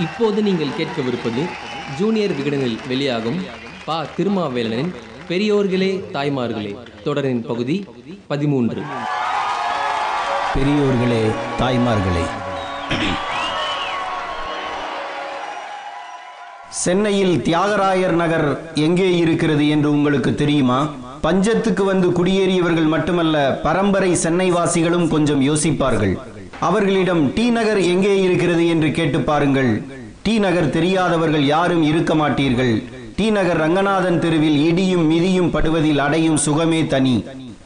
இப்போது நீங்கள் கேட்கவிருப்பது ஜூனியர் விகடனில் வெளியாகும் பா. திருமாவேலனின் பெரியோர்களே தாய்மார்களே தொடரின் பகுதி பதிமூன்று. பெரியோர்களே தாய்மார்களே. சென்னையில் தியாகராயர் நகர் எங்கே இருக்கிறது என்று உங்களுக்கு தெரியுமா? பஞ்சத்துக்கு வந்து குடியேறியவர்கள் மட்டுமல்ல பரம்பரை சென்னைவாசிகளும் கொஞ்சம் யோசிப்பார்கள். அவர்களிடம் டி நகர் எங்கே இருக்கிறது? என்று கேட்டு பாருங்கள். டி நகர் தெரியாதவர்கள் யாரும் இருக்க மாட்டீர்கள். டி நகர் ரங்கநாதன் தெருவில் இடியும் மிதியும் படுவதில் அடையும் சுகமே தனி.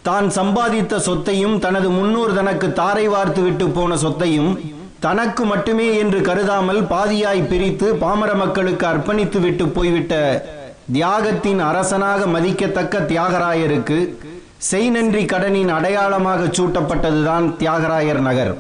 தான் சம்பாதித்த சொத்தையும் தனது முன்னோர் தனக்கு தாரை வார்த்து விட்டு போன சொத்தையும் தனக்கு மட்டுமே என்று கருதாமல் பாதியாய் பிரித்து பாமர மக்களுக்கு அர்ப்பணித்து விட்டு போய்விட்ட தியாகத்தின் அரசனாக மதிக்கத்தக்க தியாகராயருக்கு செய்நன்றி கடனின் அடையாளமாக சூட்டப்பட்டதுதான் தியாகராயர் நகர்.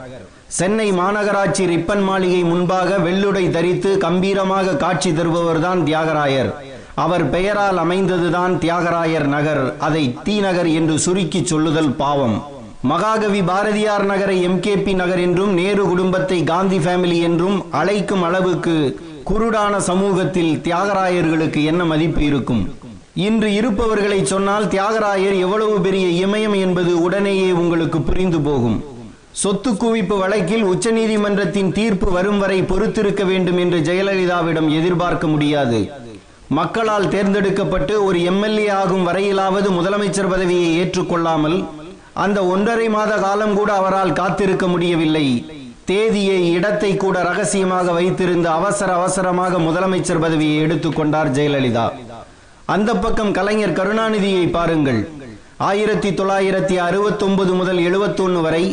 சென்னை மாநகராட்சி ரிப்பன் மாளிகை முன்பாக வெள்ளுடை தரித்து கம்பீரமாக காட்சி தருபவர்தான் தியாகராயர். அவர் பெயரால் அமைந்ததுதான் தியாகராயர் நகர். அதை தீ நகர் என்று சுருக்கி சொல்லுதல் பாவம். மகாகவி பாரதியார் நகரை எம்கேபி நகர் என்றும் நேரு குடும்பத்தை காந்தி ஃபேமிலி என்றும் அழைக்கும் அளவுக்கு குருடான சமூகத்தில் தியாகராயர்களுக்கு என்ன மதிப்பு இருக்கும்? இன்று இருப்பவர்களை சொன்னால் தியாகராயர் எவ்வளவு பெரிய இமயம் என்பது உடனேயே உங்களுக்கு புரிந்து போகும். சொத்து குவிப்பு வழக்கில் உச்சநீதிமன்றத்தின் தீர்ப்பு வரும் வரை பொறுத்திருக்க வேண்டும் என்று ஜெயலலிதாவிடம் எதிர்பார்க்க முடியாது. மக்களால் தேர்ந்தெடுக்கப்பட்டு ஒரு எம்எல்ஏ ஆகும் வரையிலாவது முதலமைச்சர் பதவியை ஏற்றுக்கொள்ளாமல் அந்த ஒன்றரை மாத காலம் கூட அவரால் காத்திருக்க முடியவில்லை. தேதியை இடத்தை கூட ரகசியமாக வைத்திருந்து அவசர அவசரமாக முதலமைச்சர் பதவியை எடுத்துக்கொண்டார் ஜெயலலிதா. அந்த பக்கம் கலைஞர் கருணாநிதியை பாருங்கள். ஆயிரத்தி தொள்ளாயிரத்தி அறுபத்தி ஒன்பது முதல் எழுபத்தொன்னு வரை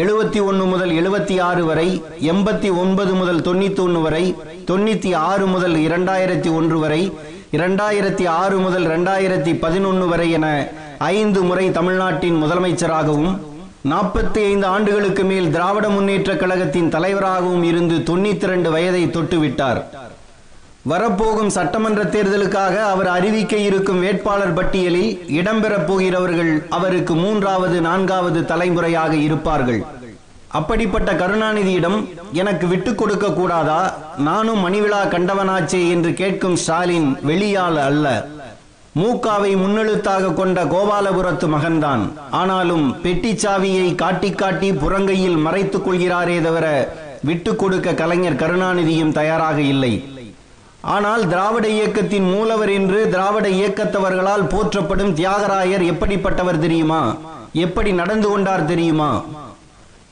எழுபத்தி ஒன்று முதல் எழுபத்தி ஆறு வரை எண்பத்தி ஒன்பது முதல் தொண்ணூத்தி ஒன்று வரை தொண்ணூத்தி ஆறு முதல் இரண்டாயிரத்தி ஒன்று வரை இரண்டாயிரத்தி ஆறு முதல் இரண்டாயிரத்தி பதினொன்று வரை என ஐந்து முறை தமிழ்நாட்டின் முதலமைச்சராகவும் நாற்பத்தி ஐந்து ஆண்டுகளுக்கு மேல் திராவிட முன்னேற்ற கழகத்தின் தலைவராகவும் இருந்து தொண்ணூத்தி ரெண்டு வயதை தொட்டுவிட்டார். வரப்போகும் சட்டமன்ற தேர்தலுக்காக அவர் அறிவிக்க இருக்கும் வேட்பாளர் பட்டியலில் இடம்பெறப் போகிறவர்கள் அவருக்கு மூன்றாவது நான்காவது தலைமுறையாக இருப்பார்கள். அப்படிப்பட்ட கருணாநிதியிடம் எனக்கு விட்டுக் கொடுக்க கூடாதா? நானும் மணிவிழா கண்டவனாச்சே என்று கேட்கும் ஸ்டாலின் வெளியால் அல்ல. மூக்காவை முன்னெழுத்தாக கொண்ட கோபாலபுரத்து மகன்தான். ஆனாலும் பெட்டிச்சாவியை காட்டி காட்டி புறங்கையில் மறைத்துக் கொள்கிறாரே தவிர விட்டுக் கொடுக்க கலைஞர் கருணாநிதியும் தயாராக இல்லை. ஆனால் திராவிட இயக்கத்தின் மூலவர் என்று திராவிட இயக்கத்தவர்களால் போற்றப்படும் தியாகராயர் எப்படிப்பட்டவர் தெரியுமா? எப்படி நடந்து கொண்டார் தெரியுமா?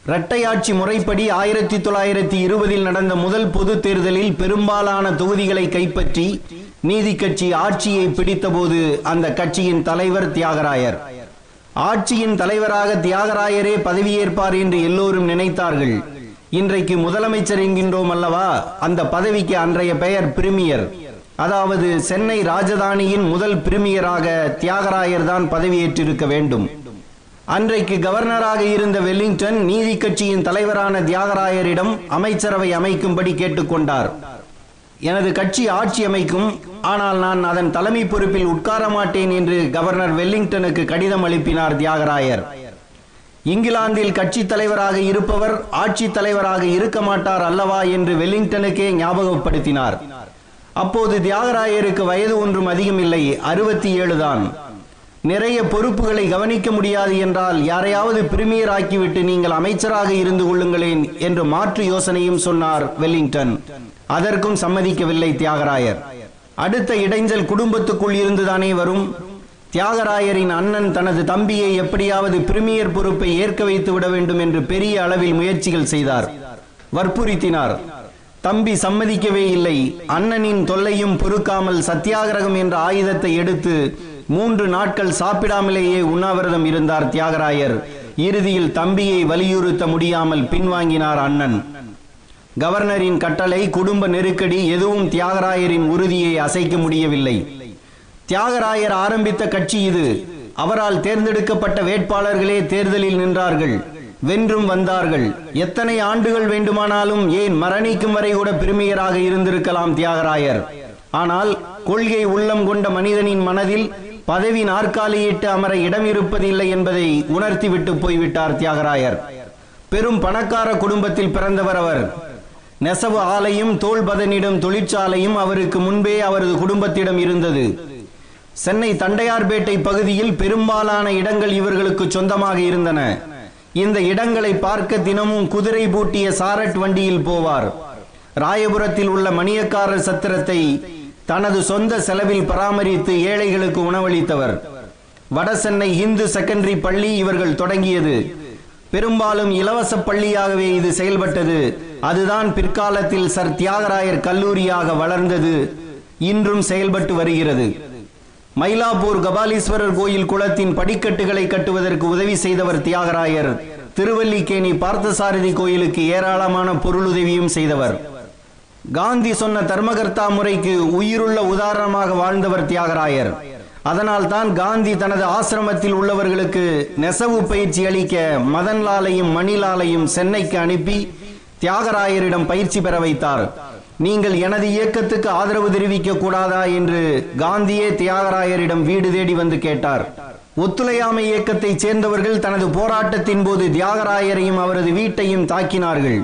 இரட்டையாட்சி முறைப்படி ஆயிரத்தி தொள்ளாயிரத்தி இருபதில் நடந்த முதல் பொது தேர்தலில் பெரும்பாலான தொகுதிகளை கைப்பற்றி நீதி கட்சி ஆட்சியை பிடித்தபோது அந்த கட்சியின் தலைவர் தியாகராயர். ஆட்சியின் தலைவராக தியாகராயரே பதவியேற்பார் என்று எல்லோரும் நினைத்தார்கள். இன்றைக்கு முதலமைச்சர் என்கின்றோம் அல்லவா? அந்த பதவிக்கு அன்றைய பெயர் பிரிமியர். அதாவது சென்னை ராஜதானியின் முதல் பிரிமியராக தியாகராயர் தான் பதவியேற்றிருக்க வேண்டும். அன்றைக்கு கவர்னராக இருந்த வெல்லிங்டன் நீதி கட்சியின் தலைவரான தியாகராயரிடம் அமைச்சரவை அமைக்கும்படி கேட்டுக்கொண்டார். எனது கட்சி ஆட்சி அமைக்கும். ஆனால் நான் அதன் தலைமை பொறுப்பில் உட்கார மாட்டேன் என்று கவர்னர் வெல்லிங்டனுக்கு கடிதம் அனுப்பினார் தியாகராயர். இங்கிலாந்தில் கட்சி தலைவராக இருப்பவர் ஆட்சி தலைவராக இருக்க மாட்டார் அல்லவா என்று வெல்லிங்டனுக்கே ஞாபகப்படுத்தினார். அப்போது தியாகராயருக்கு வயது ஒன்றும் அதிகமில்லை அறுபத்தி ஏழு தான். நிறைய பொறுப்புகளை கவனிக்க முடியாது என்றால் யாரையாவது பிரிமியர் ஆக்கிவிட்டு நீங்கள் அமைச்சராக இருந்து கொள்ளுங்களேன் என்று மாற்று யோசனையும் சொன்னார் வெல்லிங்டன். அதற்கும் சம்மதிக்கவில்லை தியாகராயர். அடுத்த இடைஞ்சல் குடும்பத்துக்குள் இருந்துதானே வரும்? தியாகராயரின் அண்ணன் தனது தம்பியை எப்படியாவது பிரிமியர் பொறுப்பை ஏற்க வைத்து விட வேண்டும் என்று பெரிய அளவில் முயற்சிகள் செய்தார். வற்புறுத்தினார். தம்பி சம்மதிக்கவே இல்லை. அண்ணனின் தொல்லையும் பொறுக்காமல் சத்தியாகிரகம் என்ற ஆயுதத்தை எடுத்து மூன்று நாட்கள் சாப்பிடாமலேயே உண்ணாவிரதம் இருந்தார் தியாகராயர். இறுதியில் தம்பியை வலியுறுத்த முடியாமல் பின்வாங்கினார் அண்ணன். கவர்னரின் கட்டளை குடும்ப நெருக்கடி எதுவும் தியாகராயரின் உறுதியை அசைக்க முடியவில்லை. தியாகராயர் ஆரம்பித்த கட்சி இது. அவரால் தேர்ந்தெடுக்கப்பட்ட வேட்பாளர்களே தேர்தலில் நின்றார்கள். வென்றும் வந்தார்கள். எத்தனை ஆண்டுகள் வேண்டுமானாலும் ஏன் மரணிக்கும் வரை கூட பெருமையராக இருந்திருக்கலாம் தியாகராயர். ஆனால் கொள்கை உள்ளம் கொண்ட மனிதனின் மனதில் பதவி நாற்காலியிட்டு அமர இடம் இருப்பதில்லை என்பதை உணர்த்திவிட்டு போய்விட்டார் தியாகராயர். பெரும் பணக்கார குடும்பத்தில் பிறந்தவர் அவர். நெசவு ஆலையும் தோல் பதனிடும் தொழிற்சாலையும் அவருக்கு முன்பே அவரது குடும்பத்திடம் இருந்தது. சென்னை தண்டையார்பேட்டை பகுதியில் பெரும்பாலான இடங்கள் இவர்களுக்கு சொந்தமாக இருந்தன. இந்த இடங்களை பார்க்க தினமும் குதிரை பூட்டிய சாரட் வண்டியில் போவார். ராயபுரத்தில் உள்ள மணியக்காரர் சத்திரத்தை தனது சொந்த செலவில் பராமரித்து ஏழைகளுக்கு உணவளித்தவர். வடசென்னை இந்து செகண்டரி பள்ளி இவர்கள் தொடங்கியது. பெரும்பாலும் இலவச பள்ளியாகவே இது செயல்பட்டது. அதுதான் பிற்காலத்தில் சர் தியாகராயர் கல்லூரியாக வளர்ந்தது. இன்றும் செயல்பட்டு வருகிறது. மயிலாப்பூர் கபாலீஸ்வரர் கோயில் குளத்தின் படிக்கட்டுகளை கட்டுவதற்கு உதவி செய்தவர் தியாகராயர். திருவல்லிக்கேணி பார்த்தசாரதி கோயிலுக்கு ஏராளமான பொருளுதவியும் செய்தவர். காந்தி சொன்ன தர்மகர்த்தா முறைக்கு உயிருள்ள உதாரணமாக வாழ்ந்தவர் தியாகராயர். அதனால் தான் காந்தி தனது ஆசிரமத்தில் உள்ளவர்களுக்கு நெசவு பயிற்சி அளிக்க மதன்லாலையும் மணிலாலையும் சென்னைக்கு அனுப்பி தியாகராயரிடம் பயிற்சி பெற வைத்தார். நீங்கள் எனது இயக்கத்துக்கு ஆதரவு தெரிவிக்க கூடாதா என்று காந்தியே தியாகராயரிடம் வீடு தேடி வந்து கேட்டார். ஒத்துழையாமை இயக்கத்தைச் சேர்ந்தவர்கள் தனது போராட்டத்தின் போது தியாகராயரையும் அவரது வீட்டையும் தாக்கினார்கள்.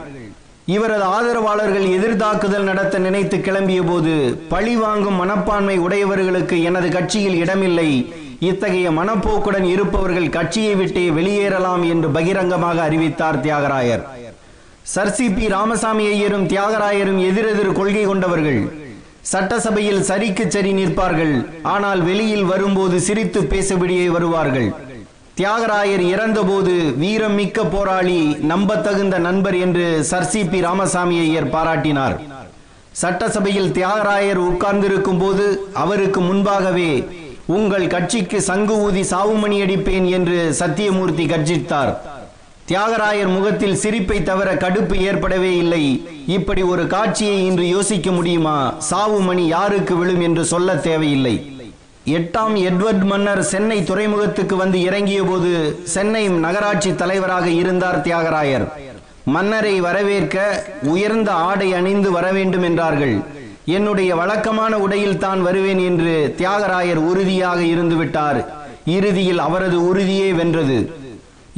இவரது ஆதரவாளர்கள் எதிர்தாக்குதல் நடத்த நினைத்து கிளம்பிய போது பழி வாங்கும் மனப்பான்மை உடையவர்களுக்கு எனது கட்சியில் இடமில்லை. இத்தகைய மனப்போக்குடன் இருப்பவர்கள் கட்சியை விட்டே வெளியேறலாம் என்று பகிரங்கமாக அறிவித்தார் Thyagarayar. Sir C P Ramaswami ஐயரும் தியாகராயரும் எதிரெதிர் கொள்கை கொண்டவர்கள். சட்டசபையில் சரிக்கு சரி நிற்பார்கள். ஆனால் வெளியில் வரும்போது சிரித்து பேசபடியே வருவார்கள். தியாகராயர் இறந்தபோது வீரம் மிக்க போராளி நம்பத்தகுந்த நண்பர் என்று sir C P Ramaswami Iyer பாராட்டினார். சட்டசபையில் தியாகராயர் உட்கார்ந்திருக்கும் போது அவருக்கு முன்பாகவே உங்கள் கட்சிக்கு சங்கு ஊதி சாவுமணி அடிப்பேன் என்று சத்தியமூர்த்தி கர்ஜித்தார். தியாகராயர் முகத்தில் சிரிப்பை தவிர கடுப்பு ஏற்படவே இல்லை. இப்படி ஒரு காட்சியை இன்று யோசிக்க முடியுமா? சாவு மணி யாருக்கு விழும் என்று சொல்ல தேவையில்லை. எட்டாம் எட்வர்ட் மன்னர் சென்னை துறைமுகத்துக்கு வந்து இறங்கிய போது சென்னை நகராட்சி தலைவராக இருந்தார் தியாகராயர். மன்னரை வரவேற்க உயர்ந்த ஆடை அணிந்து வர வேண்டும் என்றார்கள். என்னுடைய வழக்கமான உடையில் தான் வருவேன் என்று தியாகராயர் உறுதியாக இருந்து விட்டார் இறுதியில் அவரது உறுதியே வென்றது.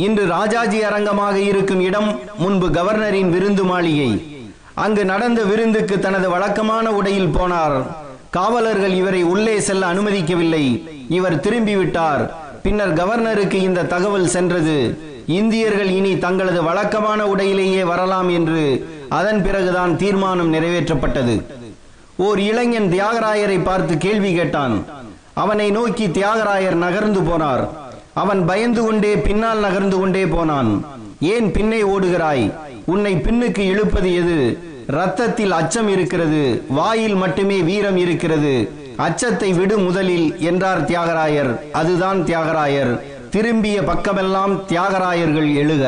இன்று ராஜாஜி அரங்கமாக இருக்கும் இடம் முன்பு கவர்னரின் விருந்து மாளிகை. அங்கு நடந்த விருந்துக்கு தனது வழக்கமான உடையில் போனார். காவலர்கள் இவரை உள்ளே செல்ல அனுமதிக்கவில்லை. இவர் திரும்பிவிட்டார். பின்னர் கவர்னருக்கு இந்த தகவல் சென்றது. இந்தியர்கள் இனி தங்களது வழக்கமான உடையிலேயே வரலாம் என்று அதன் பிறகுதான் தீர்மானம் நிறைவேற்றப்பட்டது. ஓர் இளைஞன் தியாகராயரை பார்த்து கேள்வி கேட்டான். அவனை நோக்கி தியாகராயர் நகர்ந்து போனார். அவன் பயந்து கொண்டே பின்னால் நகர்ந்து கொண்டே போனான். ஏன் பின்னே ஓடுகிறாய்? உன்னை பின்னுக்கு இழுப்பது எது? ரத்தத்தில் அச்சம் இருக்கிறது வாயில் மட்டுமே வீரம் இருக்கிறது. அச்சத்தை விடு முதலில் என்றார் தியாகராயர். அதுதான் தியாகராயர். திரும்பிய பக்கமெல்லாம் தியாகராயர்கள் எழுக.